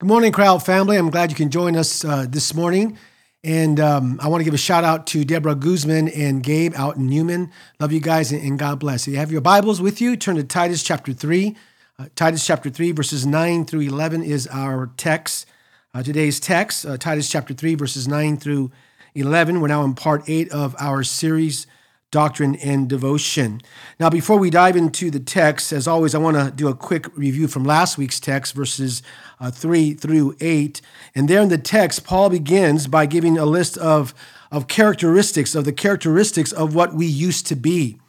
Good morning, Cryy Out family. I'm glad you can join us uh, this morning. And um, I want to give a shout out to Deborah Guzman and Gabe out in Newman. Love you guys and, and God bless. If you have your Bibles with you, turn to Titus chapter 3. Uh, Titus chapter 3, verses 9 through 11 is our text. Uh, today's text, uh, Titus chapter 3, verses 9 through 11. We're now in part 8 of our series doctrine and devotion. Now, before we dive into the text, as always, I want to do a quick review from last week's text, verses uh, 3 through 8. And there in the text, Paul begins by giving a list of, of characteristics, of the characteristics of what we used to be.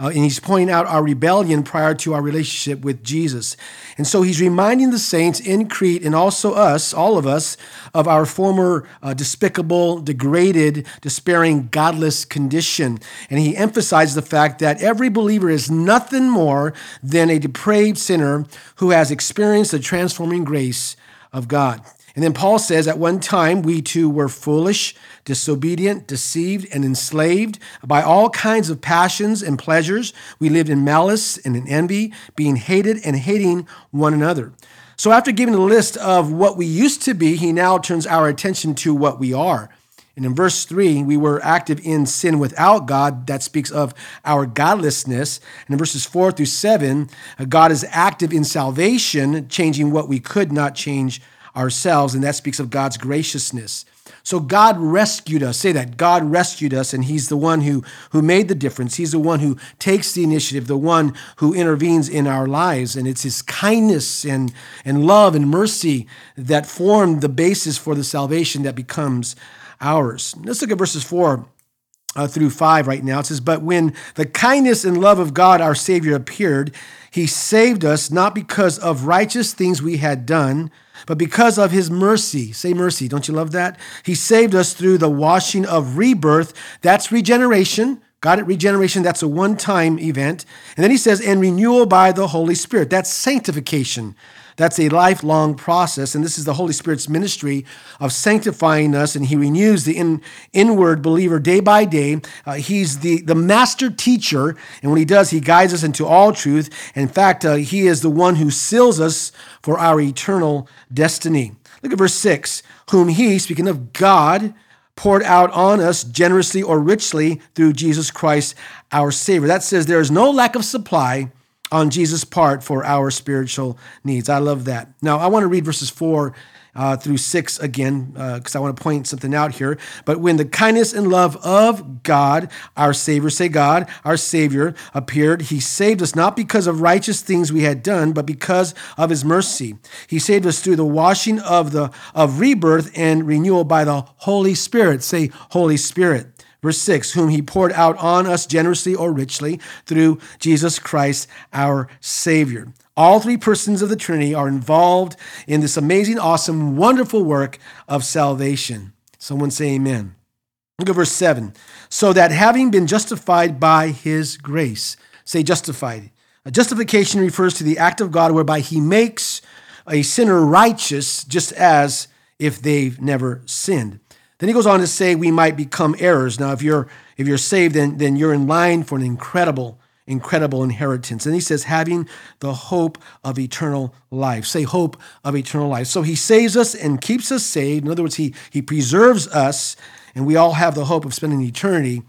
Uh, and he's pointing out our rebellion prior to our relationship with Jesus. And so he's reminding the saints in Crete and also us, all of us, of our former uh, despicable, degraded, despairing, godless condition. And he emphasizes the fact that every believer is nothing more than a depraved sinner who has experienced the transforming grace of God. And then Paul says, At one time we too were foolish, disobedient, deceived, and enslaved by all kinds of passions and pleasures. We lived in malice and in envy, being hated and hating one another. So, after giving a list of what we used to be, he now turns our attention to what we are. And in verse 3, we were active in sin without God. That speaks of our godlessness. And in verses 4 through 7, God is active in salvation, changing what we could not change ourselves, and that speaks of God's graciousness. So God rescued us. Say that. God rescued us, and He's the one who, who made the difference. He's the one who takes the initiative, the one who intervenes in our lives. And it's His kindness and, and love and mercy that form the basis for the salvation that becomes ours. Let's look at verses 4 uh, through 5 right now. It says, But when the kindness and love of God our Savior appeared, He saved us not because of righteous things we had done but because of his mercy, say mercy, don't you love that? He saved us through the washing of rebirth. That's regeneration. Got it? Regeneration, that's a one time event. And then he says, and renewal by the Holy Spirit. That's sanctification. That's a lifelong process. And this is the Holy Spirit's ministry of sanctifying us. And He renews the in, inward believer day by day. Uh, he's the, the master teacher. And when He does, He guides us into all truth. in fact, uh, He is the one who seals us for our eternal destiny. Look at verse 6 whom He, speaking of God, poured out on us generously or richly through Jesus Christ our Savior. That says there is no lack of supply on Jesus' part for our spiritual needs. I love that. Now, I want to read verses 4 uh, through 6 again, because uh, I want to point something out here. But when the kindness and love of God, our Savior, say God, our Savior, appeared, He saved us not because of righteous things we had done, but because of His mercy. He saved us through the washing of the of rebirth and renewal by the Holy Spirit. Say, Holy Spirit. Verse 6 Whom he poured out on us generously or richly through Jesus Christ our Savior. All three persons of the Trinity are involved in this amazing, awesome, wonderful work of salvation. Someone say amen. Look at verse 7. So that having been justified by his grace, say justified. A justification refers to the act of God whereby he makes a sinner righteous just as if they've never sinned. Then he goes on to say we might become heirs. Now, if you're if you're saved, then, then you're in line for an incredible, incredible inheritance. And he says, having the hope of eternal life. Say hope of eternal life. So he saves us and keeps us saved. In other words, he, he preserves us, and we all have the hope of spending eternity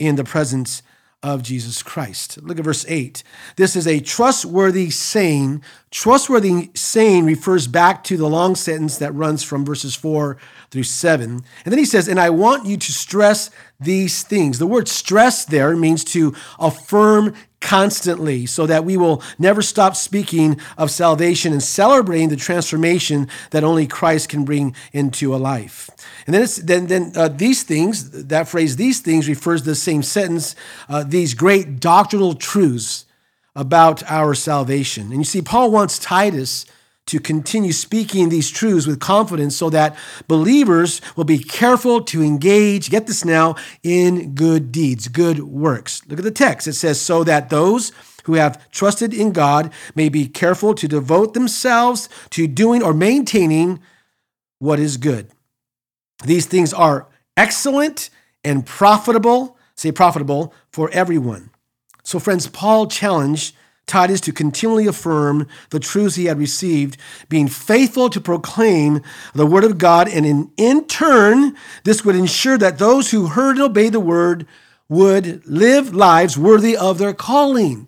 in the presence of Jesus Christ. Look at verse 8. This is a trustworthy saying. Trustworthy saying refers back to the long sentence that runs from verses 4 through 7. And then he says, And I want you to stress these things. The word stress there means to affirm constantly so that we will never stop speaking of salvation and celebrating the transformation that only Christ can bring into a life. And then, it's, then, then uh, these things, that phrase, these things, refers to the same sentence, uh, these great doctrinal truths about our salvation. And you see, Paul wants Titus to continue speaking these truths with confidence so that believers will be careful to engage, get this now, in good deeds, good works. Look at the text. It says, so that those who have trusted in God may be careful to devote themselves to doing or maintaining what is good. These things are excellent and profitable, say profitable, for everyone. So, friends, Paul challenged Titus to continually affirm the truths he had received, being faithful to proclaim the word of God, and in, in turn, this would ensure that those who heard and obeyed the word would live lives worthy of their calling.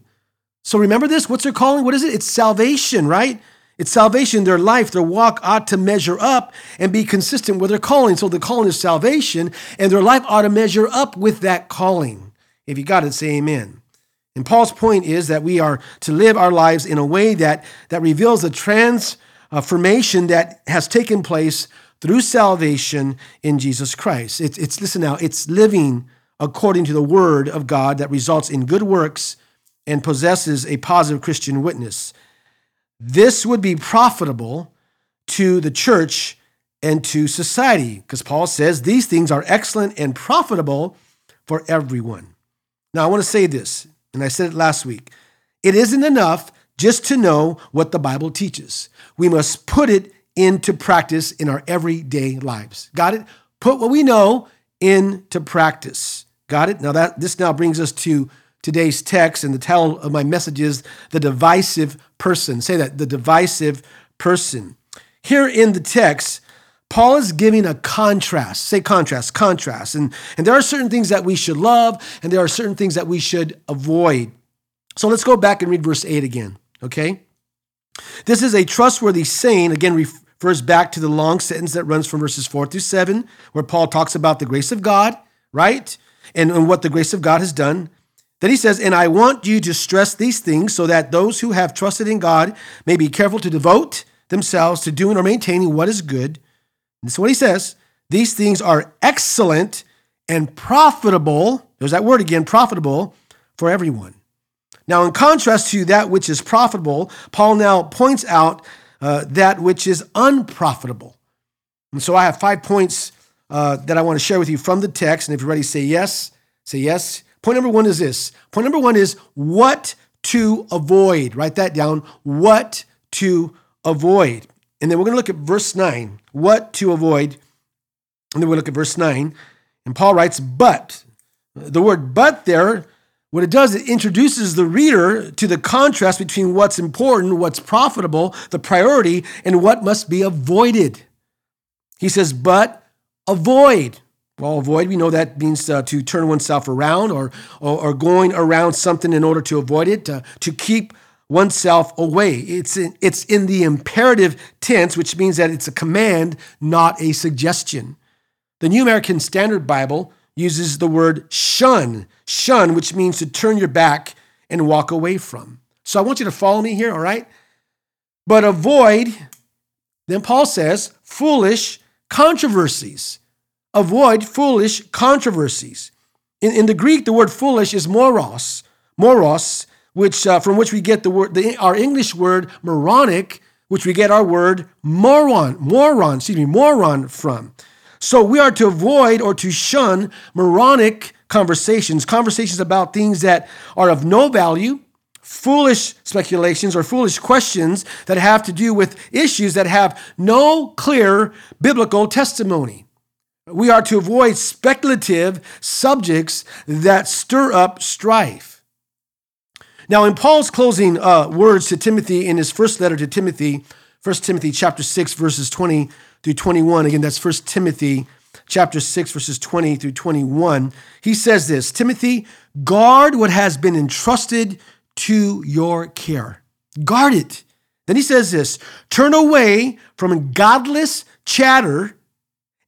So remember this what's their calling? What is it? It's salvation, right? It's salvation. Their life, their walk ought to measure up and be consistent with their calling. So the calling is salvation, and their life ought to measure up with that calling. If you got it, say amen. And Paul's point is that we are to live our lives in a way that, that reveals the transformation that has taken place through salvation in Jesus Christ. It's, it's listen now, it's living according to the word of God that results in good works and possesses a positive Christian witness. This would be profitable to the church and to society because Paul says these things are excellent and profitable for everyone. Now, I want to say this and I said it last week. It isn't enough just to know what the Bible teaches. We must put it into practice in our everyday lives. Got it? Put what we know into practice. Got it? Now that this now brings us to today's text and the title of my message is the divisive person. Say that, the divisive person. Here in the text, Paul is giving a contrast. Say contrast, contrast. And, and there are certain things that we should love, and there are certain things that we should avoid. So let's go back and read verse 8 again, okay? This is a trustworthy saying, again, refers back to the long sentence that runs from verses 4 through 7, where Paul talks about the grace of God, right? And, and what the grace of God has done. Then he says, And I want you to stress these things so that those who have trusted in God may be careful to devote themselves to doing or maintaining what is good. This is what he says. These things are excellent and profitable. There's that word again, profitable for everyone. Now, in contrast to that which is profitable, Paul now points out uh, that which is unprofitable. And so I have five points uh, that I want to share with you from the text. And if you're ready, say yes. Say yes. Point number one is this. Point number one is what to avoid. Write that down. What to avoid. And then we're going to look at verse 9, what to avoid. And then we'll look at verse 9. And Paul writes, but. The word but there, what it does, it introduces the reader to the contrast between what's important, what's profitable, the priority, and what must be avoided. He says, but avoid. Well, avoid, we know that means uh, to turn oneself around or, or, or, going around something in order to avoid it, uh, to keep oneself away. It's in, it's in the imperative tense, which means that it's a command, not a suggestion. The New American Standard Bible uses the word shun, shun, which means to turn your back and walk away from. So I want you to follow me here, all right? But avoid, then Paul says, foolish controversies. Avoid foolish controversies. In, in the Greek, the word foolish is moros, moros, which uh, from which we get the word the, our English word moronic, which we get our word moron, moron, excuse me, moron from. So we are to avoid or to shun moronic conversations, conversations about things that are of no value, foolish speculations or foolish questions that have to do with issues that have no clear biblical testimony. We are to avoid speculative subjects that stir up strife. Now, in Paul's closing uh, words to Timothy in his first letter to Timothy, 1 Timothy chapter 6, verses 20 through 21, again, that's 1 Timothy chapter 6, verses 20 through 21, he says this Timothy, guard what has been entrusted to your care. Guard it. Then he says this turn away from godless chatter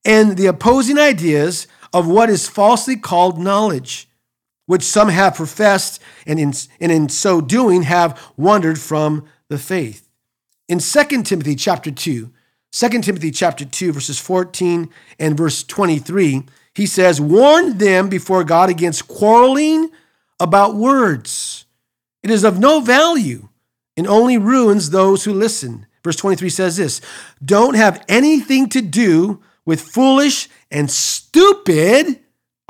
and the opposing ideas of what is falsely called knowledge which some have professed and in, and in so doing have wandered from the faith. In 2 Timothy chapter 2, 2 Timothy chapter 2, verses 14 and verse 23, he says, Warn them before God against quarreling about words. It is of no value and only ruins those who listen. Verse 23 says this Don't have anything to do with foolish and stupid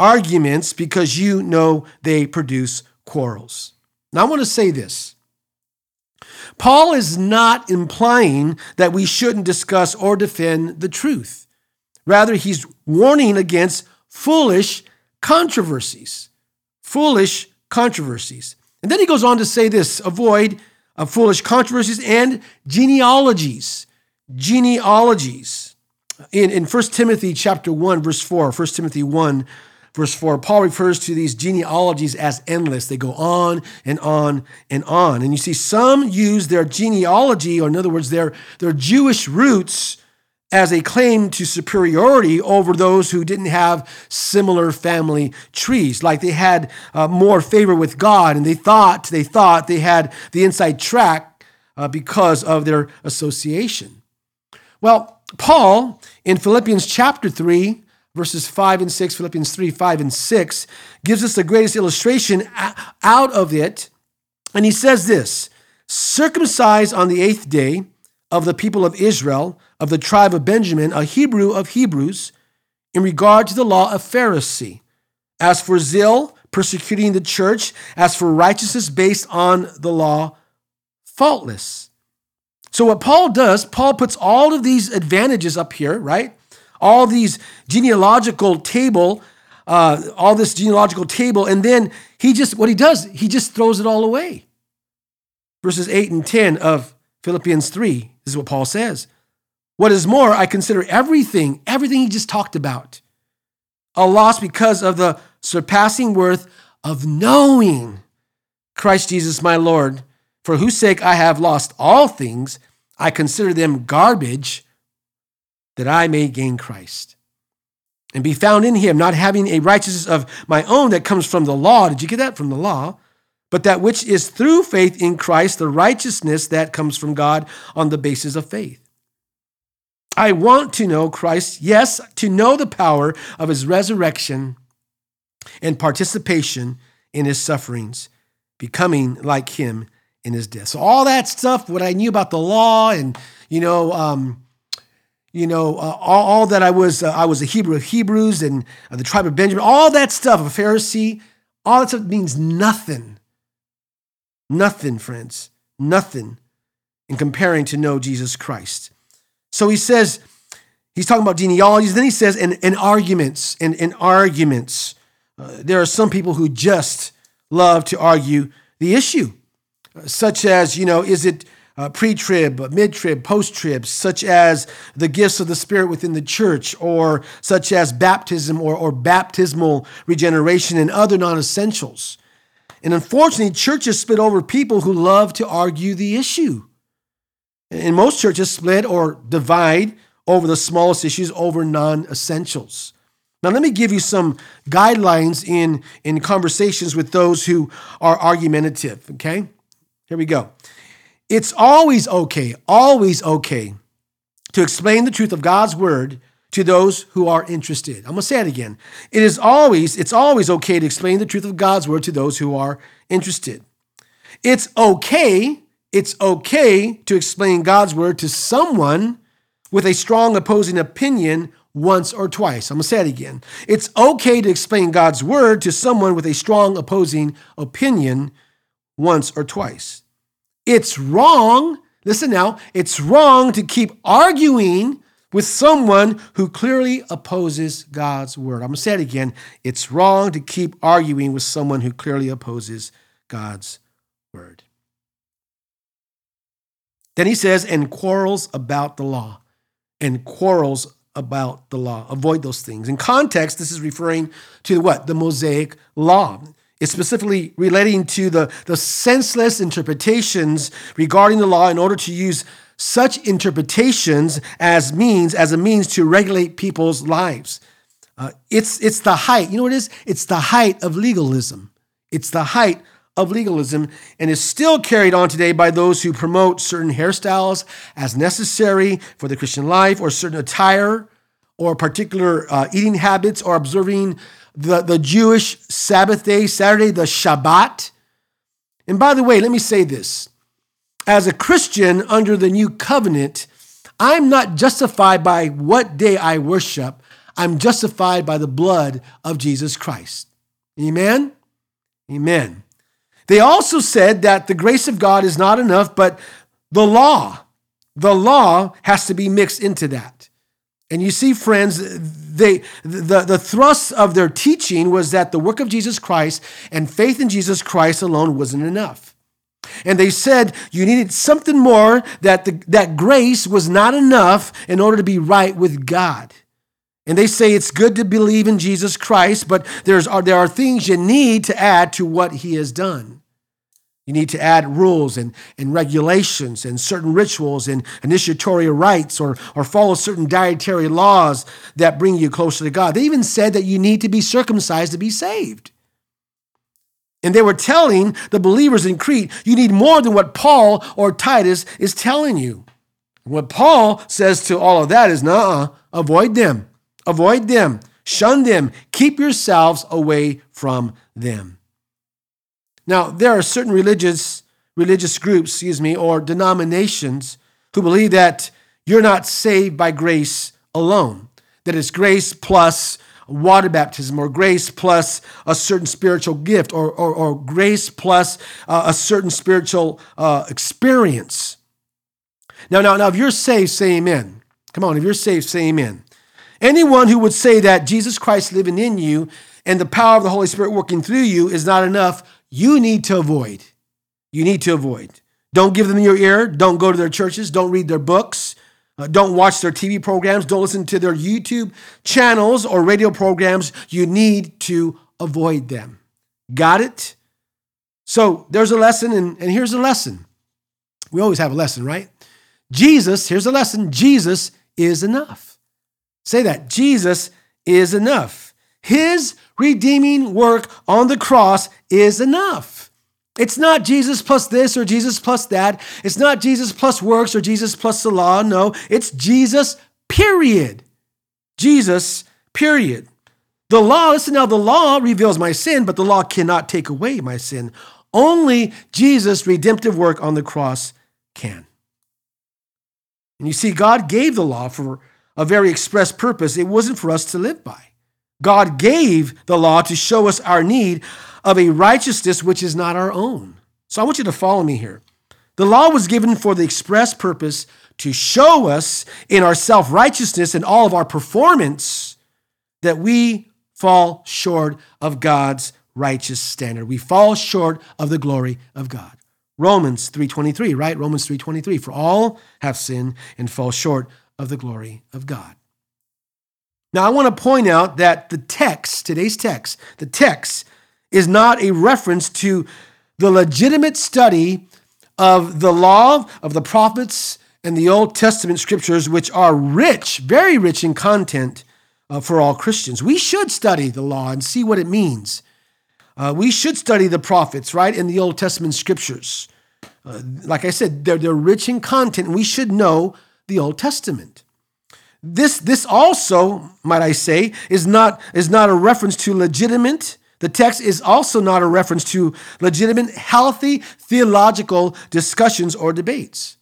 arguments because you know they produce quarrels. Now, I want to say this. Paul is not implying that we shouldn't discuss or defend the truth. Rather, he's warning against foolish controversies. Foolish controversies. And then he goes on to say this avoid uh, foolish controversies and genealogies. Genealogies. In, in 1 Timothy chapter 1, verse 4, 1 Timothy 1, verse 4, Paul refers to these genealogies as endless. They go on and on and on. And you see, some use their genealogy, or in other words, their, their Jewish roots, as a claim to superiority over those who didn't have similar family trees like they had uh, more favor with god and they thought they thought they had the inside track uh, because of their association well paul in philippians chapter 3 verses 5 and 6 philippians 3 5 and 6 gives us the greatest illustration out of it and he says this circumcised on the eighth day of the people of Israel, of the tribe of Benjamin, a Hebrew of Hebrews, in regard to the law of Pharisee. As for zeal, persecuting the church, as for righteousness based on the law, faultless. So, what Paul does, Paul puts all of these advantages up here, right? All these genealogical table, uh, all this genealogical table, and then he just, what he does, he just throws it all away. Verses 8 and 10 of Philippians 3 this is what Paul says. What is more, I consider everything, everything he just talked about, a loss because of the surpassing worth of knowing Christ Jesus my Lord, for whose sake I have lost all things. I consider them garbage that I may gain Christ and be found in him, not having a righteousness of my own that comes from the law. Did you get that? From the law but that which is through faith in Christ, the righteousness that comes from God on the basis of faith. I want to know Christ, yes, to know the power of his resurrection and participation in his sufferings, becoming like him in his death. So all that stuff, what I knew about the law, and you know, um, you know, uh, all, all, that I was, uh, I was a Hebrew of Hebrews and uh, the tribe of Benjamin, all that stuff, a Pharisee, all that stuff means nothing Nothing, friends, nothing in comparing to know Jesus Christ. So he says, he's talking about genealogies. Then he says, and, and arguments, and, and arguments. Uh, there are some people who just love to argue the issue, uh, such as, you know, is it uh, pre trib, mid trib, post trib, such as the gifts of the Spirit within the church, or such as baptism or, or baptismal regeneration and other non essentials. And unfortunately, churches split over people who love to argue the issue. And most churches split or divide over the smallest issues over non essentials. Now, let me give you some guidelines in, in conversations with those who are argumentative, okay? Here we go. It's always okay, always okay to explain the truth of God's word to those who are interested. I'm going to say it again. It is always it's always okay to explain the truth of God's word to those who are interested. It's okay, it's okay to explain God's word to someone with a strong opposing opinion once or twice. I'm going to say it again. It's okay to explain God's word to someone with a strong opposing opinion once or twice. It's wrong, listen now, it's wrong to keep arguing with someone who clearly opposes God's word. I'm going to say it again. It's wrong to keep arguing with someone who clearly opposes God's word. Then he says, and quarrels about the law, and quarrels about the law. Avoid those things. In context, this is referring to what? The Mosaic law. It's specifically relating to the, the senseless interpretations regarding the law in order to use such interpretations as means as a means to regulate people's lives. Uh, it's it's the height. You know what it is? It's the height of legalism. It's the height of legalism and is still carried on today by those who promote certain hairstyles as necessary for the Christian life or certain attire or particular uh, eating habits or observing the, the Jewish Sabbath day, Saturday, the Shabbat. And by the way, let me say this as a Christian under the new covenant, I'm not justified by what day I worship. I'm justified by the blood of Jesus Christ. Amen? Amen. They also said that the grace of God is not enough, but the law, the law has to be mixed into that. And you see, friends, they, the, the thrust of their teaching was that the work of Jesus Christ and faith in Jesus Christ alone wasn't enough. And they said you needed something more, that, the, that grace was not enough in order to be right with God. And they say it's good to believe in Jesus Christ, but there's, are, there are things you need to add to what he has done. You need to add rules and, and regulations and certain rituals and initiatory rites or, or follow certain dietary laws that bring you closer to God. They even said that you need to be circumcised to be saved. And they were telling the believers in Crete, you need more than what Paul or Titus is telling you. What Paul says to all of that is, nah, avoid them, avoid them, shun them, keep yourselves away from them. Now, there are certain religious religious groups, excuse me, or denominations who believe that you're not saved by grace alone. That it's grace plus water baptism or grace plus a certain spiritual gift or, or, or grace plus uh, a certain spiritual uh, experience. Now, now, now, if you're saved, say amen. Come on, if you're saved, say amen. Anyone who would say that Jesus Christ living in you and the power of the Holy Spirit working through you is not enough, you need to avoid. You need to avoid. Don't give them your ear. Don't go to their churches. Don't read their books. Uh, don't watch their TV programs. Don't listen to their YouTube channels or radio programs. You need to avoid them. Got it? So there's a lesson, and, and here's a lesson. We always have a lesson, right? Jesus, here's a lesson Jesus is enough. Say that. Jesus is enough. His redeeming work on the cross is enough. It's not Jesus plus this or Jesus plus that. It's not Jesus plus works or Jesus plus the law. No, it's Jesus, period. Jesus, period. The law, listen now, the law reveals my sin, but the law cannot take away my sin. Only Jesus' redemptive work on the cross can. And you see, God gave the law for a very express purpose. It wasn't for us to live by. God gave the law to show us our need of a righteousness which is not our own. So I want you to follow me here. The law was given for the express purpose to show us in our self righteousness and all of our performance that we fall short of God's righteous standard. We fall short of the glory of God. Romans 3:23, right? Romans 3:23, for all have sinned and fall short of the glory of God. Now, I want to point out that the text, today's text, the text is not a reference to the legitimate study of the law, of the prophets, and the Old Testament scriptures, which are rich, very rich in content uh, for all Christians. We should study the law and see what it means. Uh, we should study the prophets, right, in the Old Testament scriptures. Uh, like I said, they're, they're rich in content, and we should know the Old Testament. This, this also, might I say, is not, is not a reference to legitimate. The text is also not a reference to legitimate, healthy theological discussions or debates.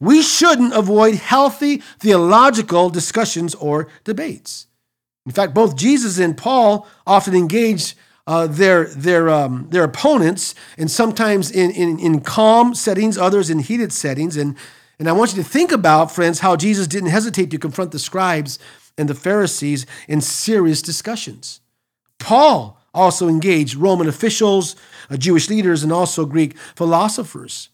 We shouldn't avoid healthy theological discussions or debates. In fact, both Jesus and Paul often engaged uh, their, their, um, their opponents, and sometimes in, in, in calm settings, others in heated settings. And and I want you to think about, friends, how Jesus didn't hesitate to confront the scribes and the Pharisees in serious discussions. Paul also engaged Roman officials, uh, Jewish leaders, and also Greek philosophers.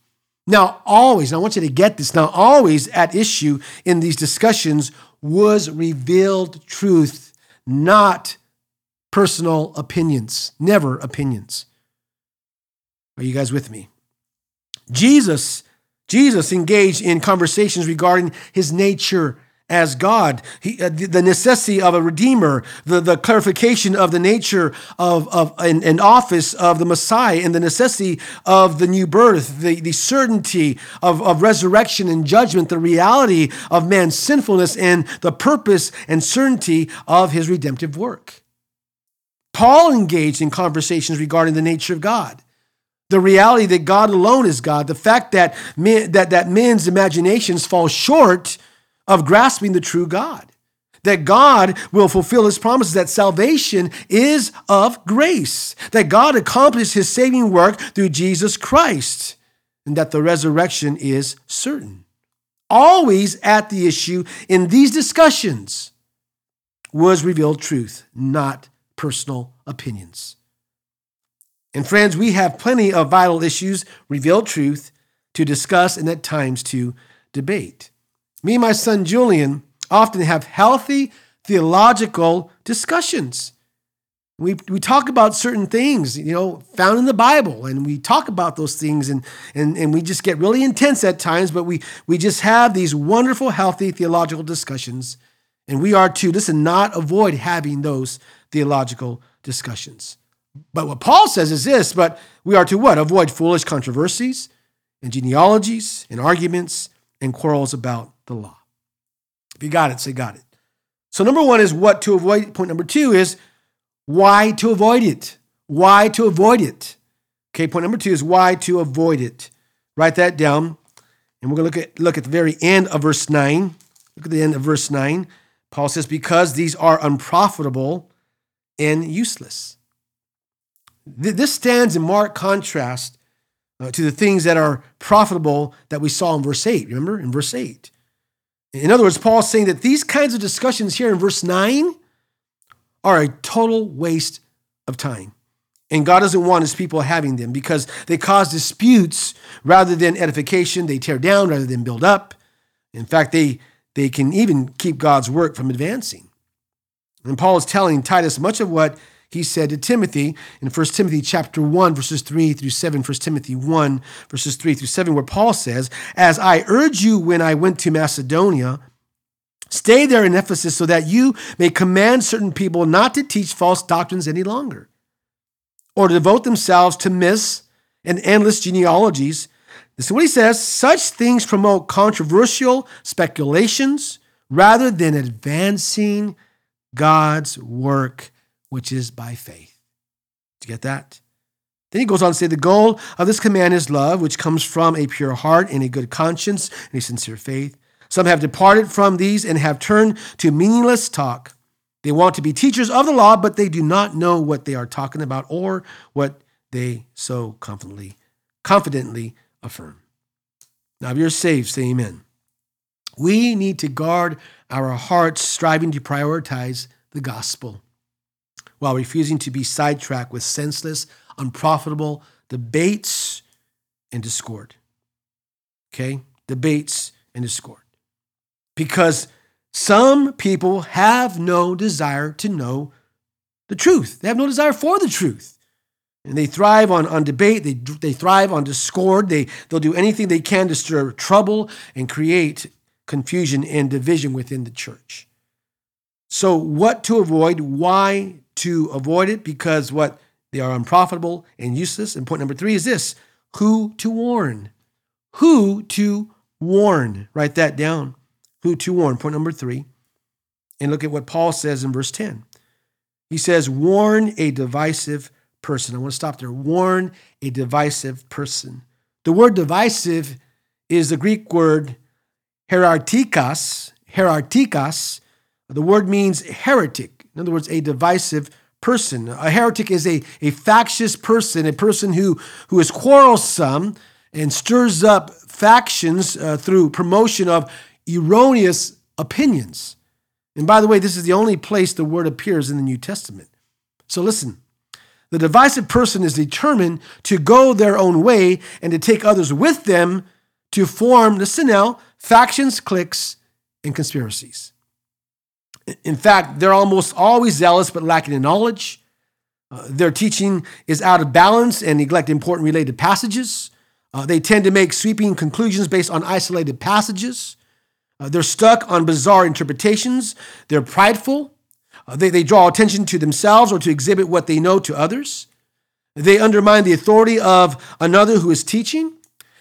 Now, always, I want you to get this, now, always at issue in these discussions was revealed truth, not personal opinions, never opinions. Are you guys with me? Jesus Jesus engaged in conversations regarding his nature as God, he, uh, the necessity of a redeemer, the, the clarification of the nature of, of an, an, office of the Messiah, and the necessity of the new birth, the, the certainty of, of resurrection and judgment, the reality of man's sinfulness, and the purpose and certainty of his redemptive work. Paul engaged in conversations regarding the nature of God the reality that God alone is God, the fact that, men, that, that men's imaginations fall short of grasping the true God, that God will fulfill his promises, that salvation is of grace, that God accomplished his saving work through Jesus Christ, and that the resurrection is certain. Always at the issue in these discussions was revealed truth, not personal opinions. And friends, we have plenty of vital issues, revealed truth, to discuss and at times to debate. Me and my son Julian often have healthy theological discussions. We, we talk about certain things, you know, found in the Bible, and we talk about those things, and, and, and we just get really intense at times, but we, we just have these wonderful, healthy theological discussions. And we are to, listen, not avoid having those theological discussions. But what Paul says is this, but we are to what? Avoid foolish controversies and genealogies and arguments and quarrels about the law. If you got it, say got it. So, number one is what to avoid. Point number two is why to avoid it. Why to avoid it. Okay, point number two is why to avoid it. Write that down. And we're going to look at, look at the very end of verse 9. Look at the end of verse 9. Paul says, Because these are unprofitable and useless. This stands in marked contrast uh, to the things that are profitable that we saw in verse 8. Remember, in verse 8. In other words, Paul's saying that these kinds of discussions here in verse 9 are a total waste of time. And God doesn't want his people having them because they cause disputes rather than edification. They tear down rather than build up. In fact, they, they can even keep God's work from advancing. And Paul is telling Titus much of what he said to Timothy in 1 Timothy chapter 1, verses 3 through 7, 1 Timothy 1, verses 3 through 7, where Paul says, As I urge you when I went to Macedonia, stay there in Ephesus so that you may command certain people not to teach false doctrines any longer, or to devote themselves to myths and endless genealogies. This is what he says such things promote controversial speculations rather than advancing God's work which is by faith. Do you get that? Then he goes on to say the goal of this command is love, which comes from a pure heart and a good conscience and a sincere faith. Some have departed from these and have turned to meaningless talk. They want to be teachers of the law, but they do not know what they are talking about or what they so confidently, confidently affirm. Now, if you're saved, say amen. We need to guard our hearts, striving to prioritize the gospel while refusing to be sidetracked with senseless, unprofitable debates and discord. Okay? Debates and discord. Because some people have no desire to know the truth, they have no desire for the truth. And they thrive on, on debate, they, they thrive on discord, they, they'll do anything they can to stir trouble and create confusion and division within the church. So, what to avoid? Why to avoid it because what they are unprofitable and useless. And point number three is this who to warn. Who to warn. Write that down. Who to warn. Point number three. And look at what Paul says in verse 10. He says, warn a divisive person. I want to stop there. Warn a divisive person. The word divisive is the Greek word hairetikos. Hairetikos. The word means heretic. In other words, a divisive person. A heretic is a, a factious person, a person who, who is quarrelsome and stirs up factions uh, through promotion of erroneous opinions. And by the way, this is the only place the word appears in the New Testament. So listen, the divisive person is determined to go their own way and to take others with them to form, listen now, factions, cliques, and conspiracies. In fact, they're almost always zealous but lacking in knowledge. Uh, their teaching is out of balance and neglect important related passages. Uh, they tend to make sweeping conclusions based on isolated passages. Uh, they're stuck on bizarre interpretations. They're prideful. Uh, they, they draw attention to themselves or to exhibit what they know to others. They undermine the authority of another who is teaching.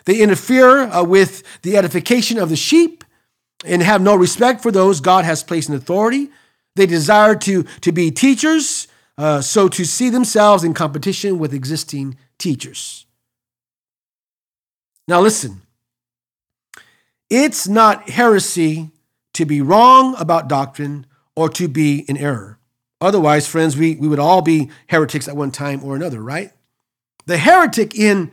They interfere uh, with the edification of the sheep and have no respect for those God has placed in authority. They desire to, to be teachers, uh, so to see themselves in competition with existing teachers. Now, listen, it's not heresy to be wrong about doctrine or to be in error. Otherwise, friends, we, we would all be heretics at one time or another, right? The heretic in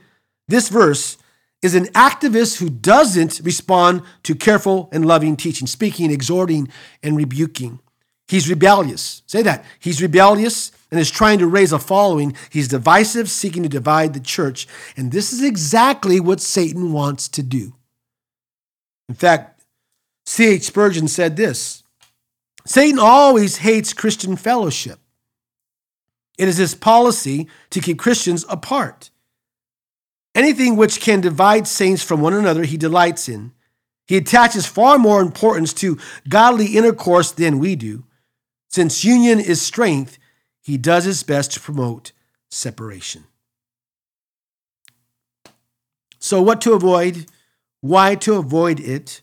this verse is an activist who doesn't respond to careful and loving teaching, speaking, exhorting, and rebuking. He's rebellious. Say that. He's rebellious and is trying to raise a following. He's divisive, seeking to divide the church. And this is exactly what Satan wants to do. In fact, C.H. Spurgeon said this Satan always hates Christian fellowship. It is his policy to keep Christians apart. Anything which can divide saints from one another, he delights in. He attaches far more importance to godly intercourse than we do. Since union is strength, he does his best to promote separation. So, what to avoid, why to avoid it,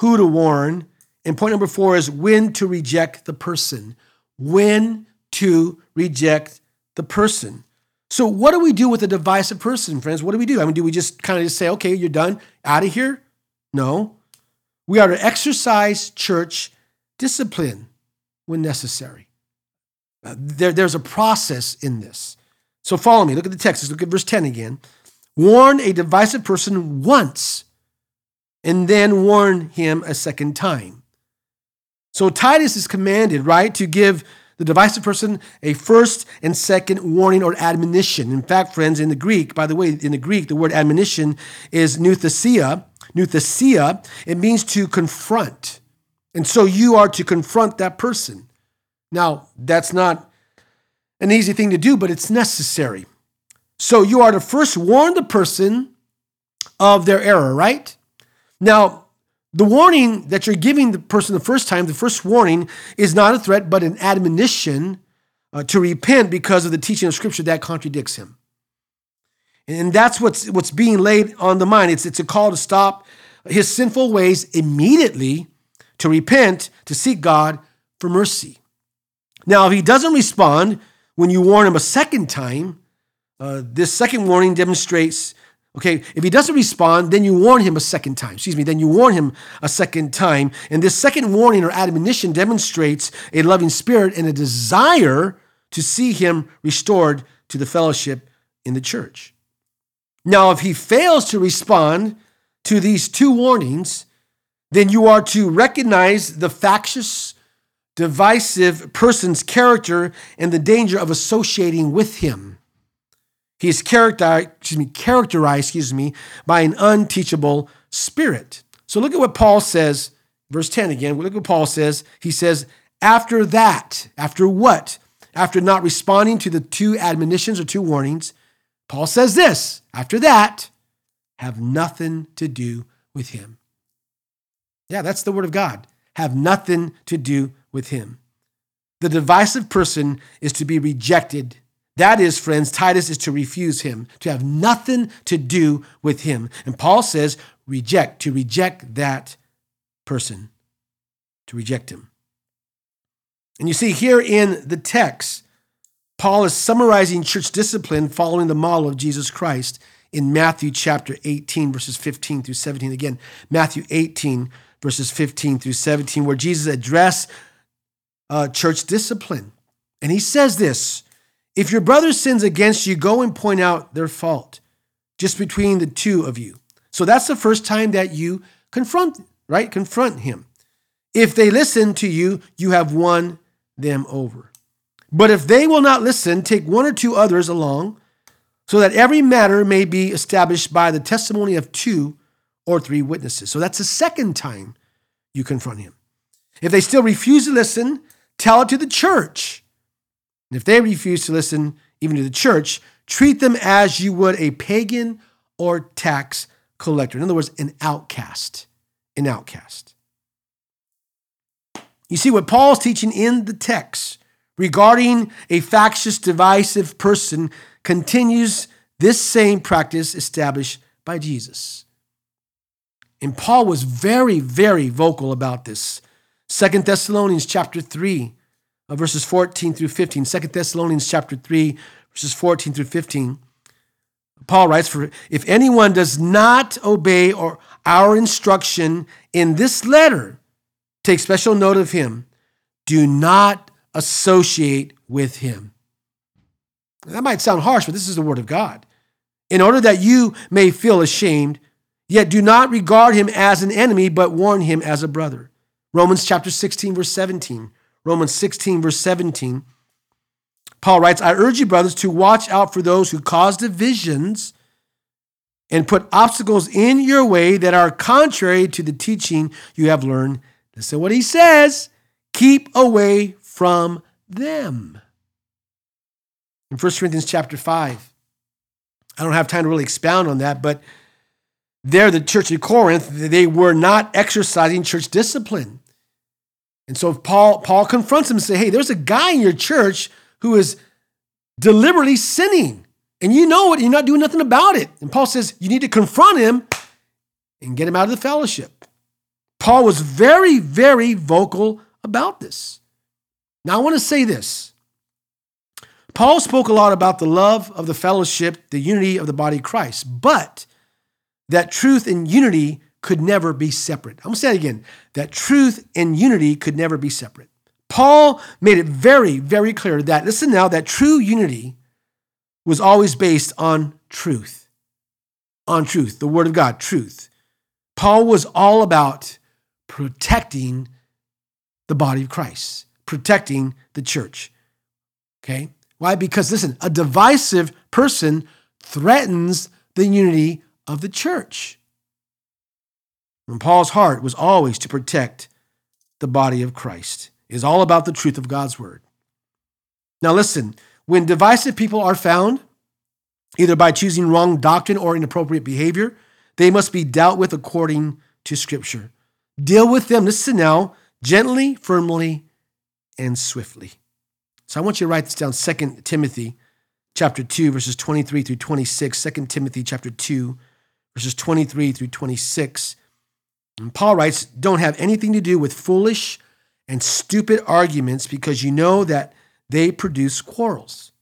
who to warn, and point number four is when to reject the person. When to reject the person. So, what do we do with a divisive person, friends? What do we do? I mean, do we just kind of just say, okay, you're done, out of here? No. We are to exercise church discipline when necessary. Uh, there, there's a process in this. So, follow me. Look at the text. Look at verse 10 again. Warn a divisive person once, and then warn him a second time. So, Titus is commanded, right, to give the divisive person a first and second warning or admonition. In fact, friends, in the Greek, by the way, in the Greek, the word admonition is nouthesia. Nouthesia, it means to confront. And so you are to confront that person. Now, that's not an easy thing to do, but it's necessary. So you are to first warn the person of their error, right? Now, the warning that you're giving the person the first time, the first warning, is not a threat, but an admonition uh, to repent because of the teaching of Scripture that contradicts him. And that's what's, what's being laid on the mind. It's, it's a call to stop his sinful ways immediately, to repent, to seek God for mercy. Now, if he doesn't respond when you warn him a second time, uh, this second warning demonstrates Okay, if he doesn't respond, then you warn him a second time. Excuse me, then you warn him a second time. And this second warning or admonition demonstrates a loving spirit and a desire to see him restored to the fellowship in the church. Now, if he fails to respond to these two warnings, then you are to recognize the factious, divisive person's character and the danger of associating with him. He is characterized, excuse me, characterized, excuse me, by an unteachable spirit. So look at what Paul says, verse 10 again. Look at what Paul says. He says, after that, after what? After not responding to the two admonitions or two warnings, Paul says this after that, have nothing to do with him. Yeah, that's the word of God. Have nothing to do with him. The divisive person is to be rejected that is, friends, Titus is to refuse him, to have nothing to do with him. And Paul says, reject, to reject that person, to reject him. And you see here in the text, Paul is summarizing church discipline following the model of Jesus Christ in Matthew chapter 18, verses 15 through 17. Again, Matthew 18, verses 15 through 17, where Jesus addressed uh, church discipline. And he says this if your brother sins against you, go and point out their fault just between the two of you. So that's the first time that you confront, right? Confront him. If they listen to you, you have won them over. But if they will not listen, take one or two others along, so that every matter may be established by the testimony of two or three witnesses. So that's the second time you confront him. If they still refuse to listen, tell it to the church. And if they refuse to listen even to the church, treat them as you would a pagan or tax collector. In other words, an outcast. An outcast. You see what Paul's teaching in the text regarding a factious, divisive person continues this same practice established by Jesus. And Paul was very, very vocal about this. Second Thessalonians chapter 3, uh, verses 14 through 15. 2 Thessalonians chapter 3, verses 14 through 15. Paul writes, For if anyone does not obey or our instruction in this letter, take special note of him. Do not associate with him. That might sound harsh, but this is the word of God. In order that you may feel ashamed, yet do not regard him as an enemy, but warn him as a brother. Romans chapter 16, verse 17. Romans 16, verse 17. Paul writes, I urge you, brothers, to watch out for those who cause divisions and put obstacles in your way that are contrary to the teaching you have learned. Listen what he says keep away from them. In 1 Corinthians chapter 5, I don't have time to really expound on that, but there, the church of Corinth, they were not exercising church discipline. And so Paul, Paul confronts him and says, Hey, there's a guy in your church who is deliberately sinning. And you know it, you're not doing nothing about it. And Paul says, You need to confront him and get him out of the fellowship. Paul was very, very vocal about this. Now, I want to say this. Paul spoke a lot about the love of the fellowship, the unity of the body of Christ, but that truth and unity could never be separate. I'm going to say it again that truth and unity could never be separate. Paul made it very, very clear that, listen now, that true unity was always based on truth. On truth, the Word of God, truth. Paul was all about protecting the body of Christ, protecting the church. Okay? Why? Because, listen, a divisive person threatens the unity of the church. And Paul's heart was always to protect the body of Christ. Is all about the truth of God's word. Now, listen, when divisive people are found, either by choosing wrong doctrine or inappropriate behavior, they must be dealt with according to Scripture. Deal with them, listen now, gently, firmly, and swiftly. So I want you to write this down 2 Timothy chapter 2, verses 23 through 26. 2 Timothy chapter 2, verses 23 through 26. And Paul writes, Don't have anything to do with foolish and stupid arguments because you know that they produce quarrels.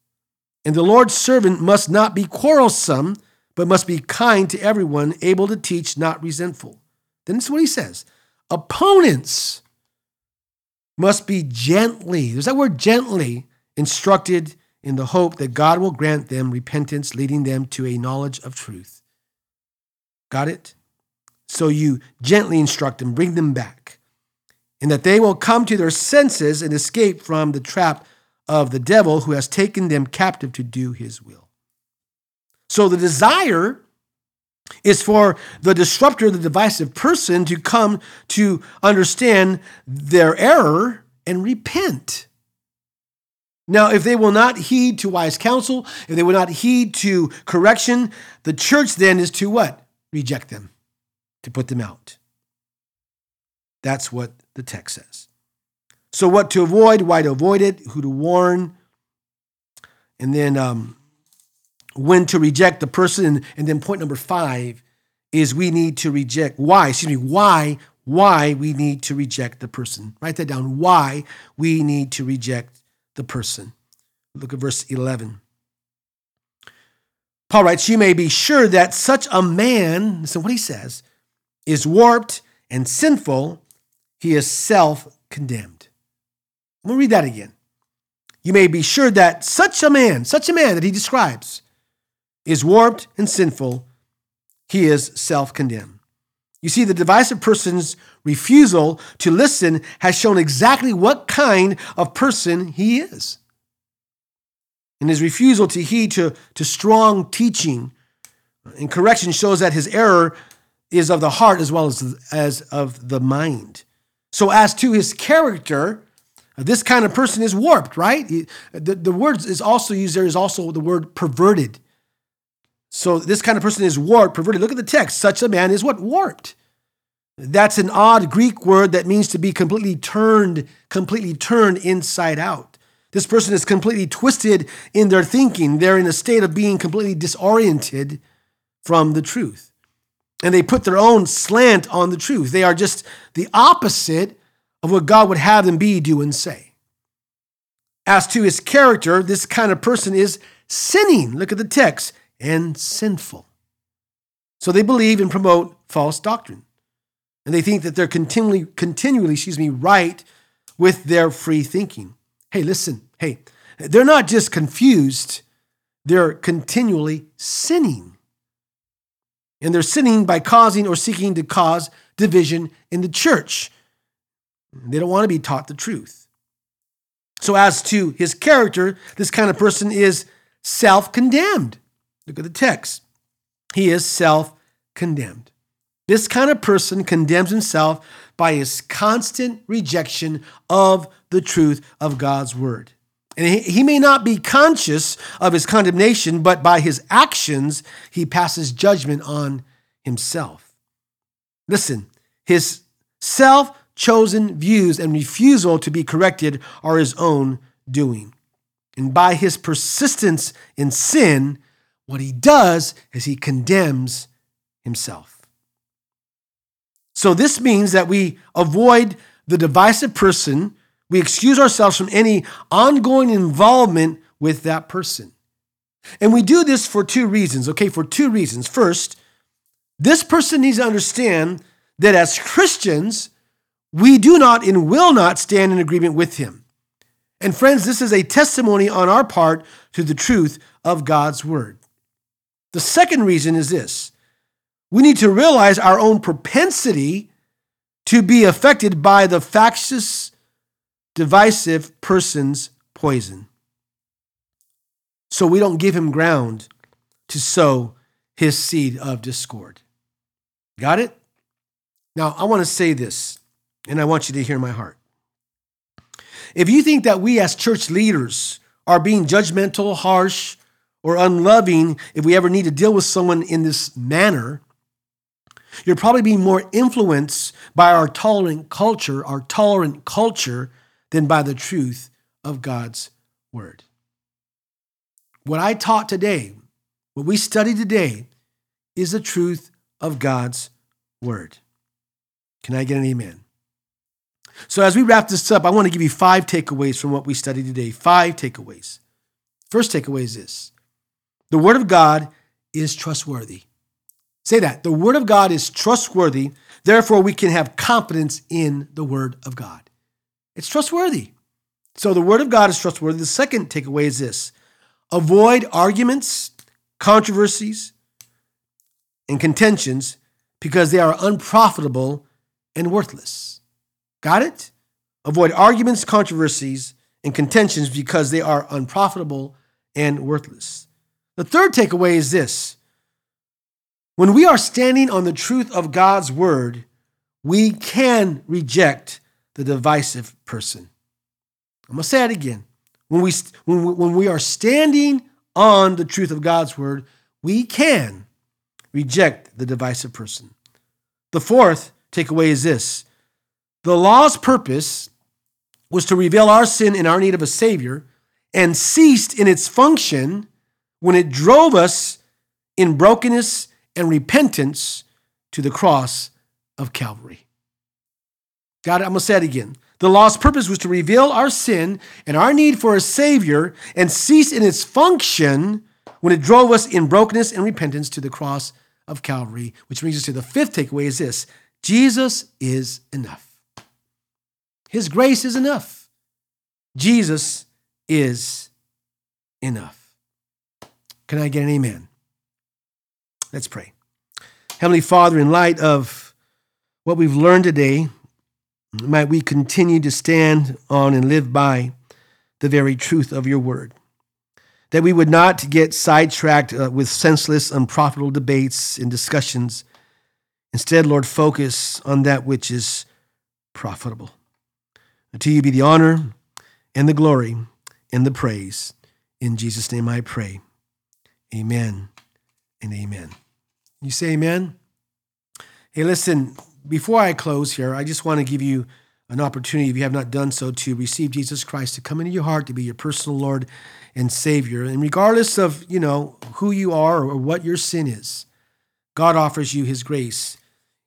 And the Lord's servant must not be quarrelsome, but must be kind to everyone, able to teach, not resentful. Then this is what he says opponents must be gently, there's that word gently, instructed in the hope that God will grant them repentance, leading them to a knowledge of truth. Got it? So you gently instruct them, bring them back, and that they will come to their senses and escape from the trap of the devil who has taken them captive to do his will. So the desire is for the disruptor, the divisive person, to come to understand their error and repent. Now, if they will not heed to wise counsel, if they will not heed to correction, the church then is to what? reject them, to put them out. That's what the text says. So, what to avoid, why to avoid it, who to warn, and then um, when to reject the person. And then point number five is we need to reject why, excuse me, why, why we need to reject the person. Write that down. Why we need to reject the person. Look at verse 11. Paul writes, You may be sure that such a man, listen what he says, is warped and sinful. He is self condemned. Going to read that again. You may be sure that such a man, such a man that he describes, is warped and sinful. He is self condemned. You see, the divisive person's refusal to listen has shown exactly what kind of person he is and his refusal to heed to, to strong teaching and correction shows that his error is of the heart as well as, as of the mind. So, as to his character, this kind of person is warped, right? The, the word is also used there is also the word perverted. So, this kind of person is warped, perverted. Look at the text. Such a man is what? Warped. That's an odd Greek word that means to be completely turned, completely turned inside out. This person is completely twisted in their thinking. They're in a state of being completely disoriented from the truth. And they put their own slant on the truth. They are just the opposite of what God would have them be, do, and say. As to his character, this kind of person is sinning. Look at the text and sinful. So they believe and promote false doctrine. And they think that they're continually, continually, excuse me, right with their free thinking. Hey, listen, hey, they're not just confused, they're continually sinning. And they're sinning by causing or seeking to cause division in the church. They don't want to be taught the truth. So, as to his character, this kind of person is self condemned. Look at the text. He is self condemned. This kind of person condemns himself by his constant rejection of the truth of God's word. And he, may not be conscious of his condemnation, but by his actions, he passes judgment on himself. Listen, his self chosen views and refusal to be corrected are his own doing. And by his persistence in sin, what he does is he condemns himself. So this means that we avoid the divisive person. We excuse ourselves from any ongoing involvement with that person. And we do this for two reasons, okay? For two reasons. First, this person needs to understand that as Christians, we do not and will not stand in agreement with him. And friends, this is a testimony on our part to the truth of God's word. The second reason is this we need to realize our own propensity to be affected by the factious, divisive person's poison. So we don't give him ground to sow his seed of discord. Got it? Now, I want to say this, and I want you to hear my heart. If you think that we as church leaders are being judgmental, harsh, or unloving if we ever need to deal with someone in this manner, you're probably being more influenced by our tolerant culture, our tolerant culture, than by the truth of God's word. What I taught today, what we studied today, is the truth of God's word. Can I get an amen? So, as we wrap this up, I want to give you five takeaways from what we studied today. Five takeaways. First takeaway is this the Word of God is trustworthy. Say that. The Word of God is trustworthy. Therefore, we can have confidence in the Word of God. It's trustworthy. So, the Word of God is trustworthy. The second takeaway is this avoid arguments, controversies, and contentions because they are unprofitable and worthless. Got it? Avoid arguments, controversies, and contentions because they are unprofitable and worthless. The third takeaway is this when we are standing on the truth of God's word, we can reject the divisive person. I'm going to say it again. When we, when, we, when we are standing on the truth of God's word, we can reject the divisive person. The fourth takeaway is this the law's purpose was to reveal our sin and our need of a Savior and ceased in its function when it drove us in brokenness and repentance to the cross of Calvary. God, I'm going to say it again. The law's purpose was to reveal our sin and our need for a Savior and cease in its function when it drove us in brokenness and repentance to the cross of Calvary, which brings us to the fifth takeaway is this Jesus is enough. His grace is enough. Jesus is enough. Can I get an amen? Let's pray. Heavenly Father, in light of what we've learned today, might we continue to stand on and live by the very truth of your word. That we would not get sidetracked uh, with senseless, unprofitable debates and discussions. Instead, Lord, focus on that which is profitable. To you be the honor and the glory and the praise. In Jesus' name I pray. Amen and amen. You say amen? Hey, listen, before I close here, I just want to give you an opportunity, if you have not done so, to receive Jesus Christ, to come into your heart, to be your personal Lord and Savior. And regardless of, you know, who you are or what your sin is, God offers you his grace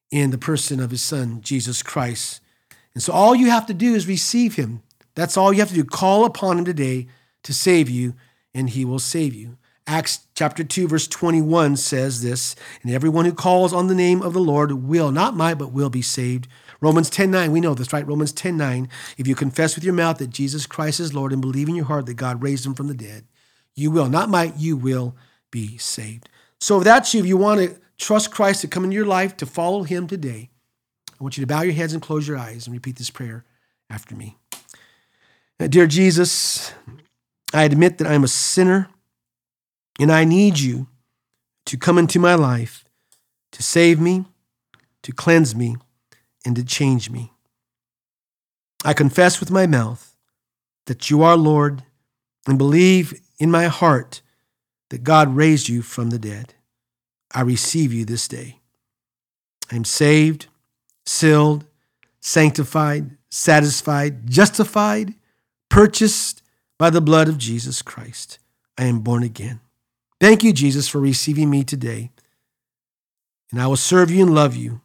in the person of his son, Jesus Christ. And so all you have to do is receive him. That's all you have to do. Call upon him today to save you, and he will save you. Acts chapter 2, verse 21 says this, and everyone who calls on the name of the Lord will, not might, but will be saved. Romans 10 9, we know this, right? Romans 10 9. If you confess with your mouth that Jesus Christ is Lord and believe in your heart that God raised him from the dead, you will, not might, you will be saved. So if that's you, if you want to trust Christ to come into your life, to follow him today, I want you to bow your heads and close your eyes and repeat this prayer after me. Uh, Dear Jesus, I admit that I'm a sinner and I need you to come into my life to save me, to cleanse me, and to change me. I confess with my mouth that you are Lord and believe in my heart that God raised you from the dead. I receive you this day. I am saved, sealed, sanctified, satisfied, justified, purchased by the blood of Jesus Christ. I am born again. Thank you, Jesus, for receiving me today. And I will serve you and love you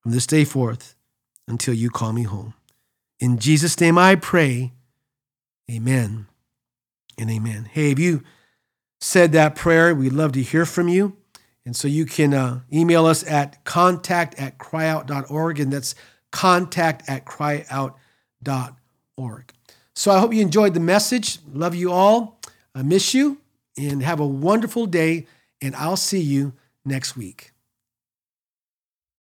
from this day forth until you call me home. In Jesus' name I pray. Amen and amen. Hey, if you said that prayer, we'd love to hear from you. And so you can uh, email us at contact at cryyout.org, and that's contact at cryyout.org. So I hope you enjoyed the message. Love you all. I miss you, and have a wonderful day, and I'll see you next week.